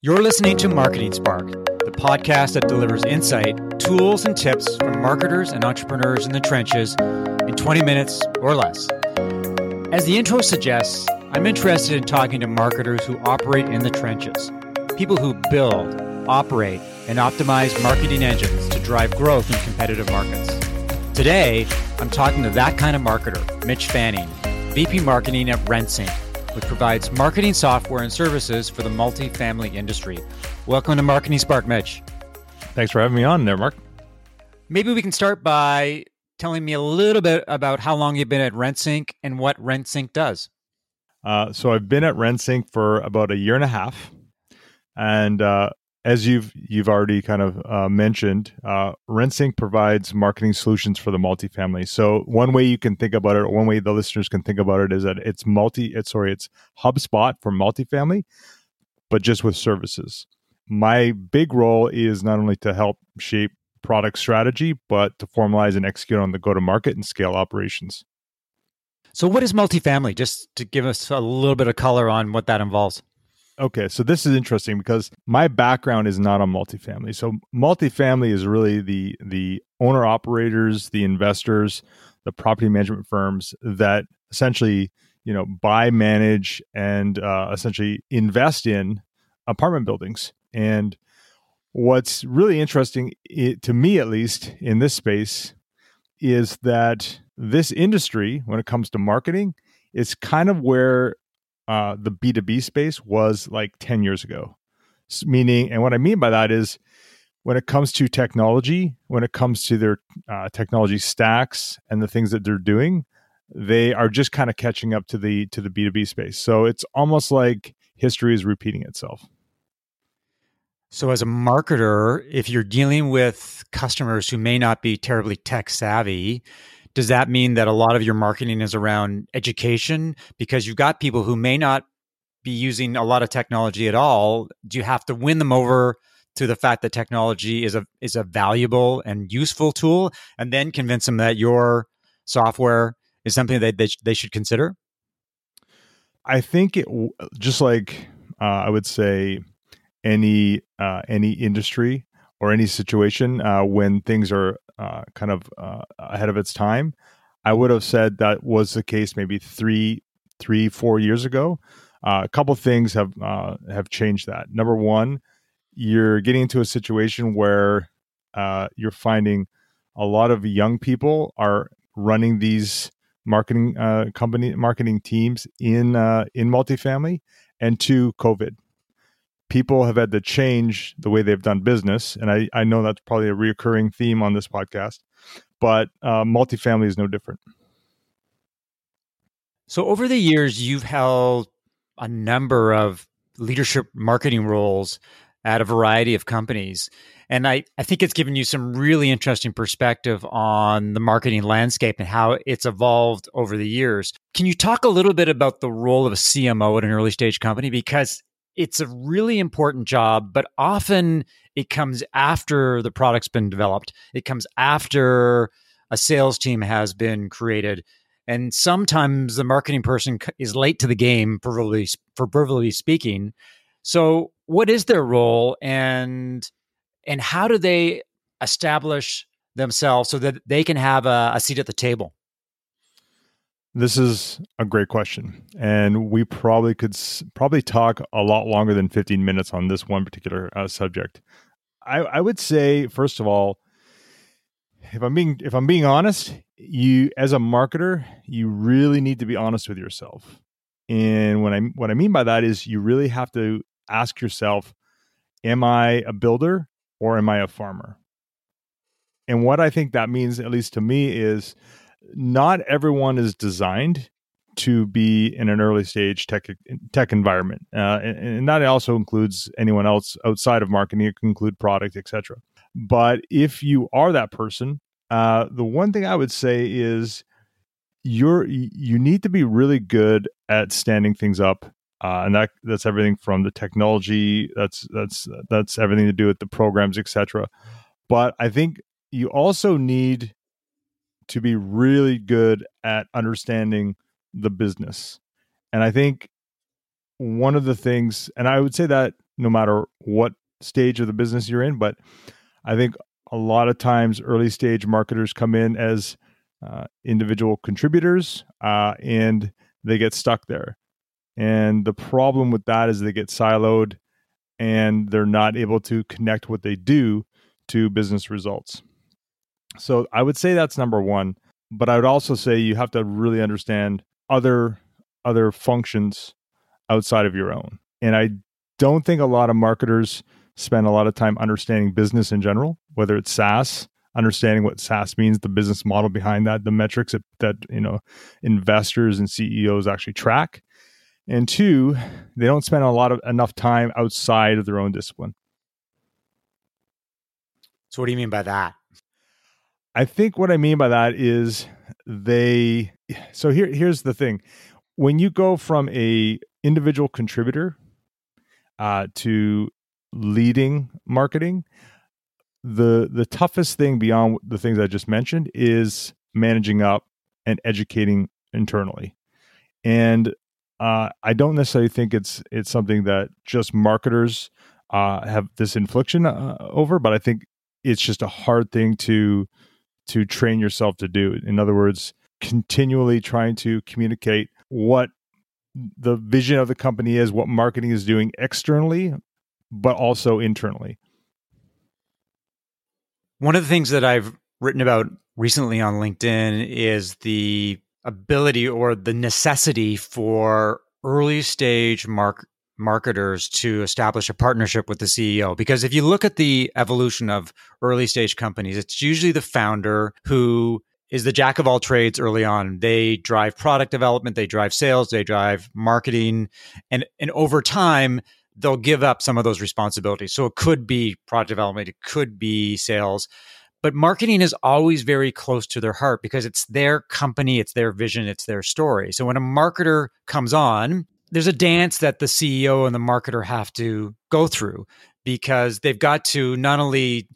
You're listening to Marketing Spark, the podcast that delivers insight, tools, and tips from marketers and entrepreneurs in the trenches in 20 minutes or less. As the intro suggests, I'm interested in talking to marketers who operate in the trenches, people who build, operate, and optimize marketing engines to drive growth in competitive markets. Today, I'm talking to that kind of marketer, Mitch Fanning, VP Marketing at RentSync which provides marketing software and services for the multifamily industry. Welcome to Marketing Spark, Mitch. Thanks for having me on there, Mark. Maybe we can start by telling me a little bit about how long you've been at RentSync and what RentSync does. Uh, so I've been at RentSync for about a year and a half, and uh, as you've you've already kind of uh, mentioned, uh, RentSync provides marketing solutions for the multifamily. So one way you can think about it, or one way the listeners can think about it, is that it's multi. It's sorry, it's HubSpot for multifamily, but just with services. My big role is not only to help shape product strategy, but to formalize and execute on the go to market and scale operations. So, what is multifamily? Just to give us a little bit of color on what that involves. Okay, so this is interesting because my background is not on multifamily. So multifamily is really the the owner operators, the investors, the property management firms that essentially you know buy, manage, and uh, essentially invest in apartment buildings. And what's really interesting it, to me, at least in this space, is that this industry, when it comes to marketing, is kind of where uh, the B2B space was like 10 years ago. Meaning, and what I mean by that is when it comes to technology, when it comes to their uh, technology stacks and the things that they're doing, they are just kind of catching up to the to the B2B space. So it's almost like history is repeating itself. So as a marketer, if you're dealing with customers who may not be terribly tech savvy, does that mean that a lot of your marketing is around education? Because you've got people who may not be using a lot of technology at all. Do you have to win them over to the fact that technology is a is a valuable and useful tool? And then convince them that your software is something that they, they should consider? I think it just like uh, i would say any uh, any industry or any situation uh, when things are uh, kind of uh, ahead of its time. I would have said that was the case maybe three, three, four years ago. Uh, a couple things have uh, have changed that. Number one, you're getting into a situation where uh, you're finding a lot of young people are running these marketing company marketing teams in in multifamily, and two, COVID people have had to change the way they've done business. And I, I know that's probably a reoccurring theme on this podcast, but uh, multifamily is no different. So, over the years, you've held a number of leadership marketing roles at a variety of companies. And I, I think it's given you some really interesting perspective on the marketing landscape and how it's evolved over the years. Can you talk a little bit about the role of a CMO at an early stage company? Because it's a really important job, but often it comes after the product's been developed. It comes after a sales team has been created. And sometimes the marketing person is late to the game, proverbially, proverbially speaking. So, what is their role, and and how do they establish themselves so that they can have a, a seat at the table? This is a great question, and we probably could s- probably talk a lot longer than 15 minutes on this one particular uh, subject. I, I would say, first of all, if I'm being if I'm being honest, you as a marketer, you really need to be honest with yourself. And when I what I mean by that is you really have to ask yourself, am I a builder or am I a farmer? And what I think that means, at least to me, is not everyone is designed to be in an early stage tech tech environment, uh, and, and, that also includes anyone else outside of marketing. It can include product, etc. But if you are that person, uh, the one thing I would say is you're you need to be really good at standing things up, uh, and that that's everything from the technology. That's that's that's everything to do with the programs, etc. But I think you also need to be really good at understanding the business. And I think one of the things, and I would say that no matter what stage of the business you're in. But I think a lot of times early stage marketers come in as uh, individual contributors uh, and they get stuck there. And the problem with that is they get siloed and they're not able to connect what they do to business results. So I would say that's number one. But I would also say you have to really understand other other functions outside of your own. And I don't think a lot of marketers spend a lot of time understanding business in general, whether it's SaaS, understanding what SaaS means, the business model behind that, the metrics that, that you know investors and CEOs actually track. And two, they don't spend a lot of enough time outside of their own discipline. So what do you mean by that? I think what I mean by that is they so here here's the thing. When you go from a individual contributor uh, to leading marketing, the the toughest thing beyond the things I just mentioned is managing up and educating internally. And uh, I don't necessarily think it's it's something that just marketers uh, have this infliction uh, over, but I think it's just a hard thing to to train yourself to do. In other words, continually trying to communicate what the vision of the company is, what marketing is doing externally, but also internally. One of the things that I've written about recently on LinkedIn is the ability or the necessity for early stage mark marketers to establish a partnership with the CEO. Because if you look at the evolution of early stage companies, it's usually the founder who is the jack of all trades early on. They drive product development, they drive sales, they drive marketing, and and over time they'll give up some of those responsibilities. So it could be product development, it could be sales, but marketing is always very close to their heart because it's their company, it's their vision, it's their story. So when a marketer comes on, there's a dance that the CEO and the marketer have to go through because they've got to not only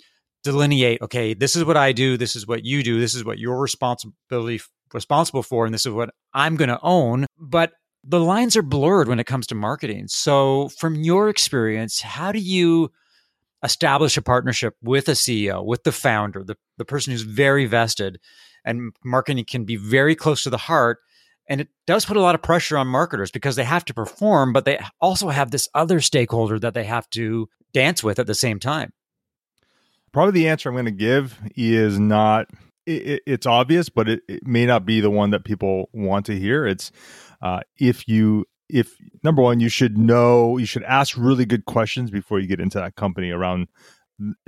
delineate, okay, this is what I do, this is what you do, this is what you're responsibility responsible for, and this is what I'm going to own. But the lines are blurred when it comes to marketing. So, from your experience, how do you establish a partnership with a CEO, with the founder, the, the person who's very vested? And marketing can be very close to the heart. And it does put a lot of pressure on marketers because they have to perform, but they also have this other stakeholder that they have to dance with at the same time. Probably the answer I'm going to give is not, it, it's obvious, but it, it may not be the one that people want to hear. It's uh, if you if number one you should know you should ask really good questions before you get into that company around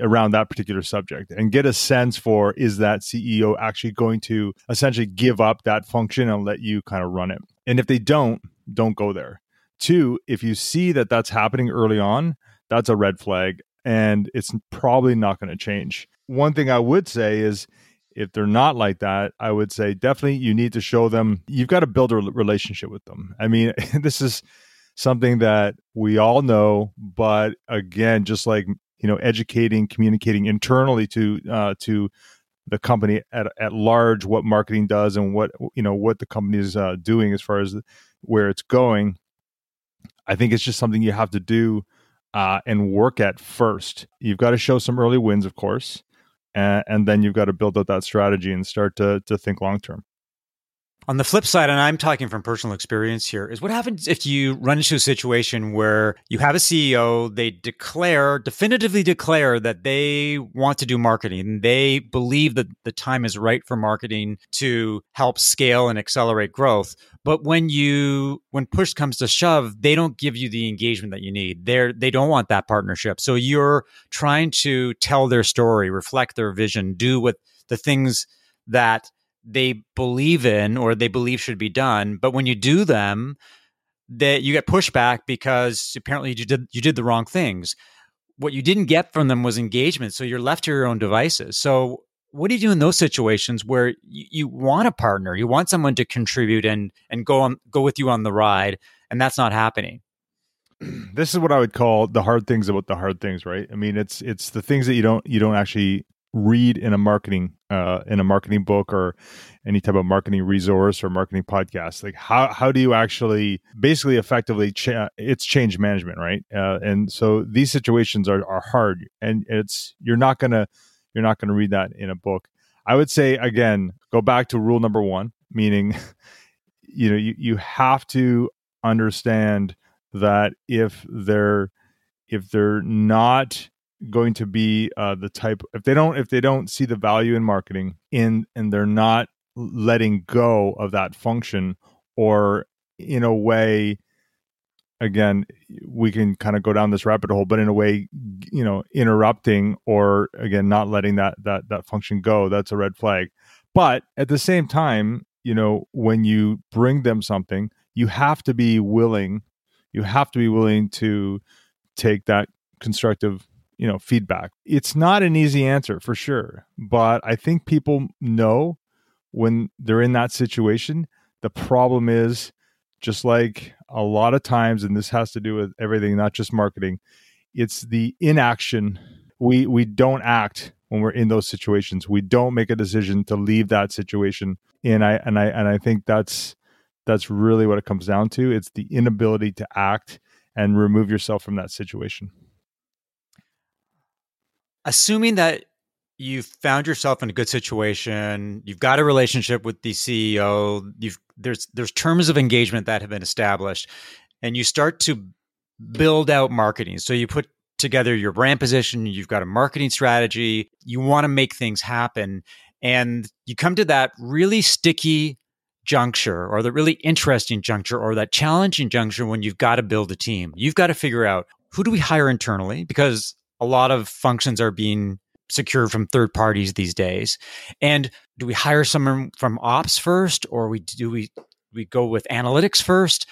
around that particular subject and get a sense for is that CEO actually going to essentially give up that function and let you kind of run it. And if they don't, don't go there. Two, if you see that that's happening early on, that's a red flag and it's probably not going to change. One thing I would say is if they're not like that, I would say definitely you need to show them you've got to build a relationship with them. I mean, this is something that we all know, but again, just like you know, educating, communicating internally to uh, to the company at at large what marketing does and what you know what the company is uh, doing as far as where it's going. I think it's just something you have to do uh, and work at first. You've got to show some early wins, of course and, and then you've got to build out that strategy and start to to think long term. On the flip side, and I'm talking from personal experience here, is what happens if you run into a situation where you have a CEO, they declare, definitively declare that they want to do marketing. They believe that the time is right for marketing to help scale and accelerate growth. But when you when push comes to shove, they don't give you the engagement that you need. They're they don't want that partnership. So you're trying to tell their story, reflect their vision, do what the things that they believe in or they believe should be done. But when you do them, that you get pushback because apparently you did you did the wrong things. What you didn't get from them was engagement, so you're left to your own devices. So what do you do in those situations where you, you want a partner, you want someone to contribute and and go on go with you on the ride, and that's not happening? This is what I would call the hard things about the hard things, right? I mean, it's it's the things that you don't you don't actually read in a marketing uh, in a marketing book or any type of marketing resource or marketing podcast? Like how how do you actually basically effectively cha- it's change management right? Uh, and so these situations are, are hard and it's you're not gonna you're not gonna read that in a book. I would say again go back to rule number one meaning you know you, you have to understand that if they're if they're not going to be uh, the type if they don't if they don't see the value in marketing in and they're not letting go of that function or in a way again we can kind of go down this rabbit hole but in a way you know interrupting or again not letting that that that function go that's a red flag. But at the same time you know when you bring them something you have to be willing you have to be willing to take that constructive you know feedback. It's not an easy answer for sure but i think people know when they're in that situation. The problem is just like a lot of times and this has to do with everything not just marketing it's the inaction. We we don't act when we're in those situations. We don't make a decision to leave that situation. And i and i and i think that's that's really what it comes down to. It's the inability to act and remove yourself from that situation assuming that you've found yourself in a good situation, you've got a relationship with the CEO, you've there's there's terms of engagement that have been established, and you start to build out marketing. So you put together your brand position, you've got a marketing strategy, you want to make things happen, and you come to that really sticky juncture or the really interesting juncture or that challenging juncture when you've got to build a team. You've got to figure out who do we hire internally because a lot of functions are being secured from third parties these days. And do we hire someone from ops first, or we do we we go with analytics first?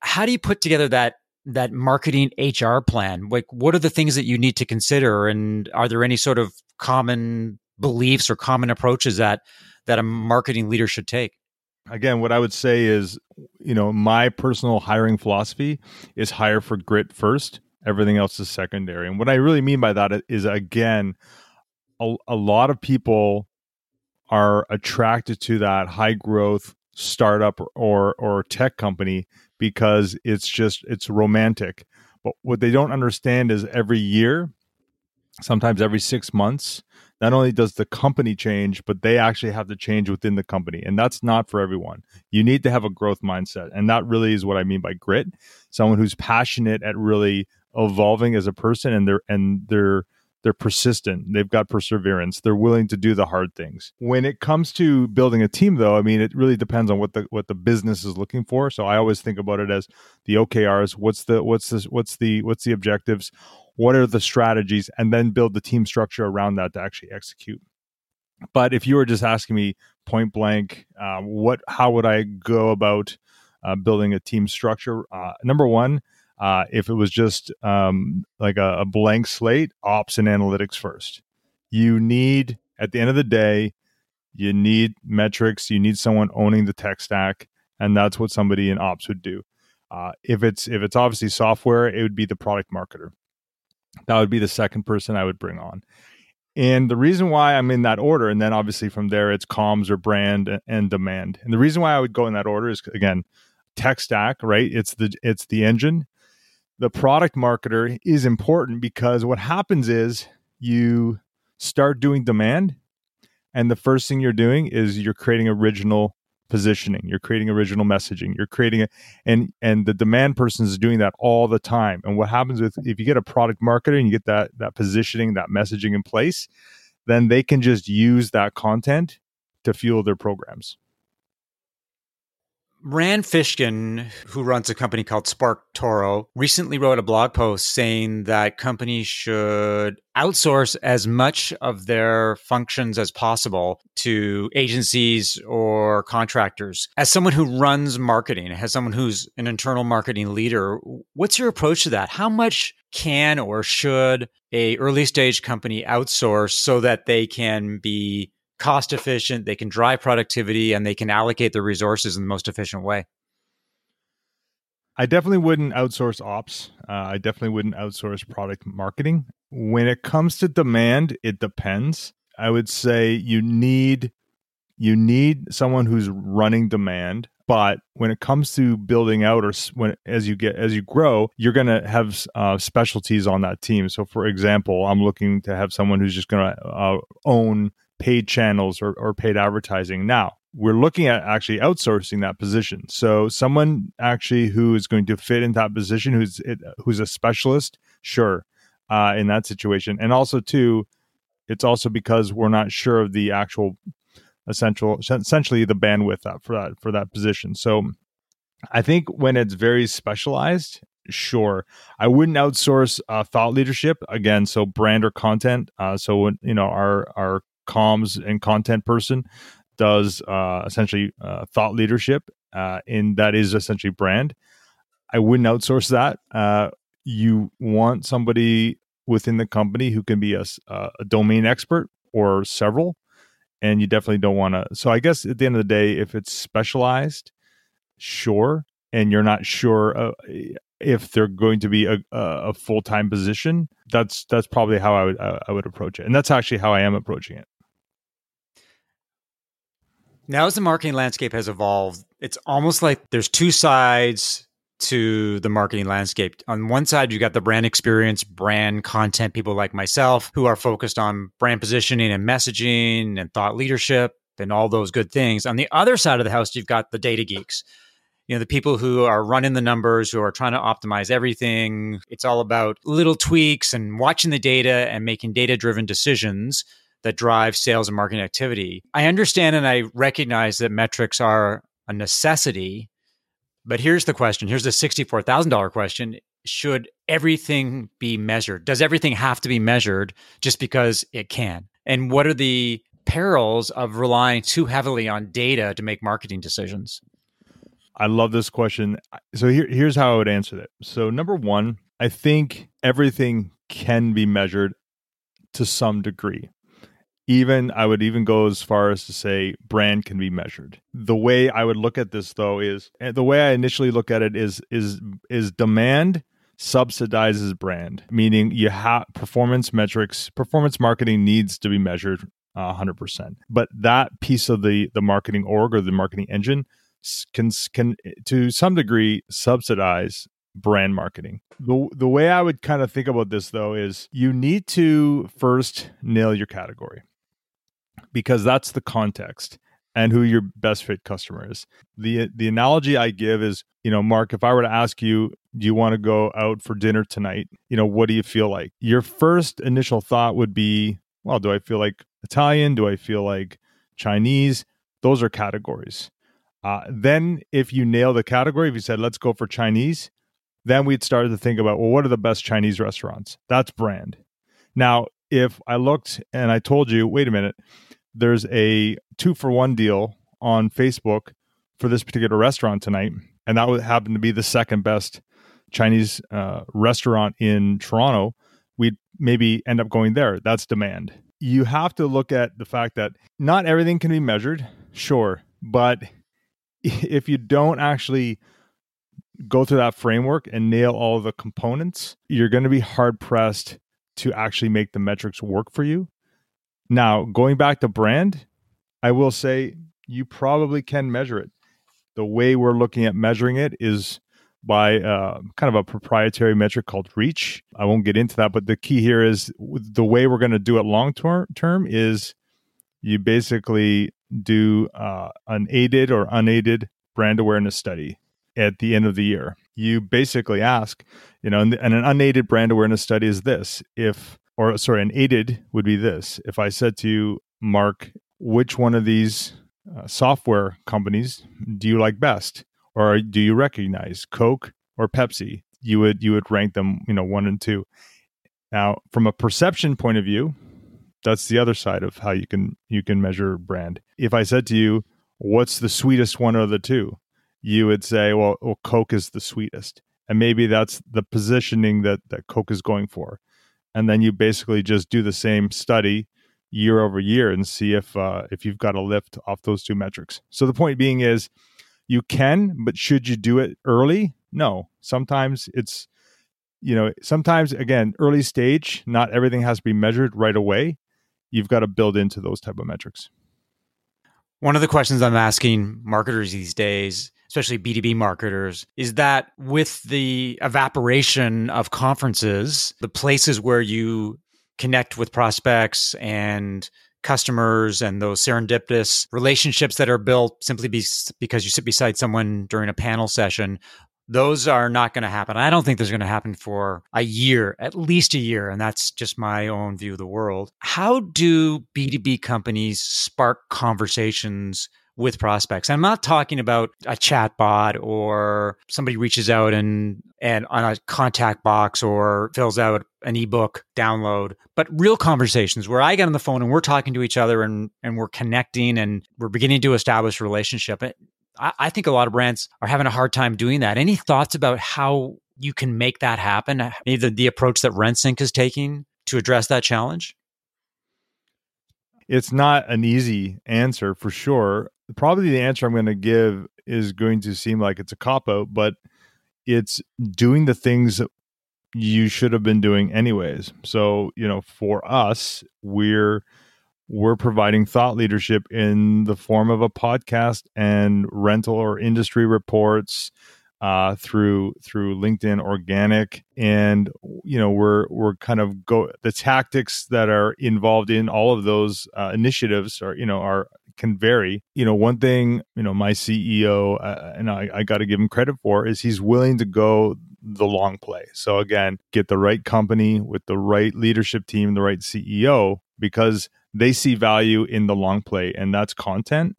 How do you put together that that marketing HR plan? Like, what are the things that you need to consider, and are there any sort of common beliefs or common approaches that that a marketing leader should take? Again, what I would say is, you know, my personal hiring philosophy is hire for grit first everything else is secondary. And what I really mean by that is, again, a, a lot of people are attracted to that high growth startup or or tech company because it's just it's romantic. But what they don't understand is every year, sometimes every six months, not only does the company change, but they actually have to change within the company. And that's not for everyone. You need to have a growth mindset. And that really is what I mean by grit. Someone who's passionate at really evolving as a person and they're and they're they're persistent. They've got perseverance. They're willing to do the hard things. When it comes to building a team though i mean it really depends on what the what the business is looking for. So i always think about it as the okrs what's the what's the what's the what's the objectives? What are the strategies? And then build the team structure around that to actually execute. But if you were just asking me point blank uh, what how would i go about uh, building a team structure? Uh, number one uh, if it was just um, like a, a blank slate, ops and analytics first. You need, at the end of the day, you need metrics. You need someone owning the tech stack, and that's what somebody in ops would do. Uh, if it's if it's obviously software, it would be the product marketer. That would be the second person I would bring on. And the reason why I'm in that order, and then obviously from there it's comms or brand and demand. And the reason why I would go in that order is again, tech stack, right? It's the it's the engine the product marketer is important because what happens is you start doing demand and the first thing you're doing is you're creating original positioning you're creating original messaging you're creating a and and the demand person is doing that all the time. And what happens with if you get a product marketer and you get that that positioning that messaging in place then they can just use that content to fuel their programs Rand Fishkin, who runs a company called SparkToro, recently wrote a blog post saying that companies should outsource as much of their functions as possible to agencies or contractors. As someone who runs marketing, as someone who's an internal marketing leader, what's your approach to that? How much can or should a early stage company outsource so that they can be cost efficient, they can drive productivity, and they can allocate their resources in the most efficient way. I definitely wouldn't outsource ops. Uh, I definitely wouldn't outsource product marketing. When it comes to demand, it depends. I would say you need you need someone who's running demand but when it comes to building out or when as you get as you grow you're going to have uh, specialties on that team so for example i'm looking to have someone who's just going to uh, own paid channels or, or paid advertising now we're looking at actually outsourcing that position so someone actually who is going to fit in that position who's who's a specialist sure uh, in that situation and also too it's also because we're not sure of the actual essential essentially the bandwidth for that for that position. So I think when it's very specialized, sure, I wouldn't outsource uh, thought leadership again. So brand or content. Uh, so when you know our our comms and content person does uh, essentially uh, thought leadership, uh, and that is essentially brand. I wouldn't outsource that. Uh, you want somebody within the company who can be a, a domain expert or several and you definitely don't want to. So I guess at the end of the day, if it's specialized, sure, and you're not sure uh, if they're going to be a, a full time position, that's that's probably how I would uh, I would approach it, and that's actually how I am approaching it. Now, as the marketing landscape has evolved, it's almost like there's two sides to the marketing landscape. On one side, you've got the brand experience, brand content people like myself who are focused on brand positioning and messaging and thought leadership and all those good things. On the other side of the house, you've got the data geeks. You know, the people who are running the numbers, who are trying to optimize everything. It's all about little tweaks and watching the data and making data driven decisions that drive sales and marketing activity. I understand and I recognize that metrics are a necessity but here's the question. Here's the $64,000 question. Should everything be measured? Does everything have to be measured just because it can? And what are the perils of relying too heavily on data to make marketing decisions? I love this question. So here, here's how I would answer that. So number one, I think everything can be measured to some degree even I would even go as far as to say brand can be measured. The way I would look at this though is eh, the way I initially look at it is is is demand subsidizes brand, meaning you have performance metrics, performance marketing needs to be measured uh, 100%. But that piece of the the marketing org or the marketing engine can can to some degree subsidize brand marketing. The the way I would kind of think about this though is you need to first nail your category because that's the context and who your best fit customer is. The the analogy I give is, you know, Mark, if I were to ask you, do you want to go out for dinner tonight? You know, what do you feel like? Your first initial thought would be, well, do I feel like Italian? Do I feel like Chinese? Those are categories. Uh, then, if you nail the category, if you said, let's go for Chinese, then we'd start to think about, well, what are the best Chinese restaurants? That's brand. Now, if I looked and I told you, wait a minute, there's a two for one deal on Facebook for this particular restaurant tonight, and that would happen to be the second best Chinese uh, restaurant in Toronto. We'd maybe end up going there. That's demand. You have to look at the fact that not everything can be measured, sure, but if you don't actually go through that framework and nail all the components, you're going to be hard pressed to actually make the metrics work for you. Now, going back to brand, I will say you probably can measure it. The way we're looking at measuring it is by uh, kind of a proprietary metric called reach. I won't get into that, but the key here is the way we're going to do it long term is you basically do uh, an aided or unaided brand awareness study at the end of the year. You basically ask, you know, and, and an unaided brand awareness study is this: if or sorry, an aided would be this. If I said to you, Mark, which one of these uh, software companies do you like best, or do you recognize Coke or Pepsi? You would you would rank them, you know, one and two. Now, from a perception point of view, that's the other side of how you can you can measure brand. If I said to you, "What's the sweetest one of the two? you would say, "Well, well Coke is the sweetest," and maybe that's the positioning that that Coke is going for and then you basically just do the same study year over year and see if uh, if you've got a lift off those two metrics. So the point being is you can, but should you do it early? No. Sometimes it's you know, sometimes again, early stage, not everything has to be measured right away. you've got to build into those type of metrics. One of the questions I'm asking marketers these days, especially B2B marketers, is that with the evaporation of conferences, the places where you connect with prospects and customers and those serendipitous relationships that are built simply be, because you sit beside someone during a panel session those are not going to happen. I don't think there's going to happen for a year, at least a year. And that's just my own view of the world. How do B2B companies spark conversations with prospects? I'm not talking about a chat bot or somebody reaches out and, and on a contact box or fills out an ebook download, but real conversations where I get on the phone and we're talking to each other and, and we're connecting and we're beginning to establish a relationship. I, I think a lot of brands are having a hard time doing that. Any thoughts about how you can make that happen? Either the approach that RentSync is taking to address that challenge? It's not an easy answer for sure. Probably the answer I'm going to give is going to seem like it's a cop out, but it's doing the things that you should have been doing anyways. So, you know, for us, we're we're providing thought leadership in the form of a podcast and rental or industry reports uh, through through LinkedIn organic, and you know we're we're kind of go the tactics that are involved in all of those uh, initiatives are you know are can vary. You know, one thing you know my CEO uh, and I, I got to give him credit for is he's willing to go the long play. So again, get the right company with the right leadership team, the right CEO, because they see value in the long play, and that's content.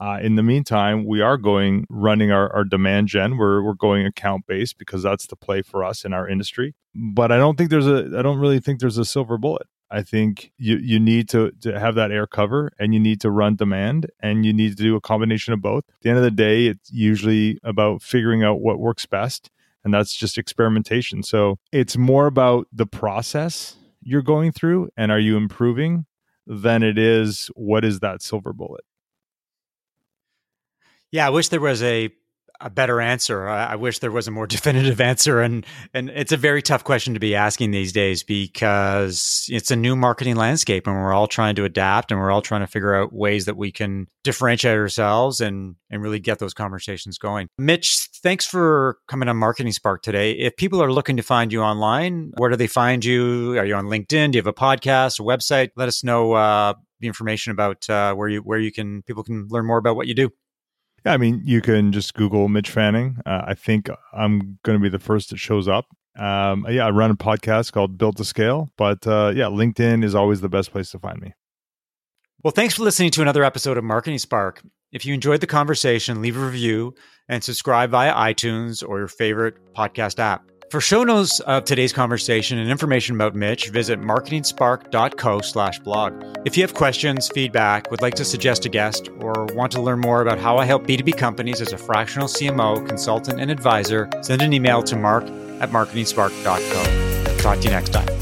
Uh, in the meantime, we are going running our, our demand gen. We're we're going account based because that's the play for us in our industry. But I don't think there's a I don't really think there's a silver bullet. I think you you need to to have that air cover and you need to run demand and you need to do a combination of both. At the end of the day, it's usually about figuring out what works best and that's just experimentation. So, it's more about the process you're going through and are you improving than it is what is that silver bullet. Yeah, I wish there was a a better answer. I, I, wish there was a more definitive answer, and and it's a very tough question to be asking these days because it's a new marketing landscape, and we're all trying to adapt, and we're all trying to figure out ways that we can differentiate ourselves and and really get those conversations going. Mitch, thanks for coming on Marketing Spark today. If people are looking to find you online, where do they find you? Are you on LinkedIn? Do you have a podcast, a website? Let us know uh, the information about uh, where you where you can people can learn more about what you do. Yeah, I mean, you can just Google Mitch Fanning. Uh, I think I'm going to be the first that shows up. Um, yeah, I run a podcast called Built to Scale, but uh, yeah, LinkedIn is always the best place to find me. Well, thanks for listening to another episode of Marketing Spark. If you enjoyed the conversation, leave a review and subscribe via iTunes or your favorite podcast app. For show notes of today's conversation and information about Mitch, visit marketingspark.co slash blog. If you have questions, feedback, would like to suggest a guest, or want to learn more about how I help B2B companies as a fractional CMO, consultant, and advisor, send an email to mark at marketingspark.co. Talk to you next time.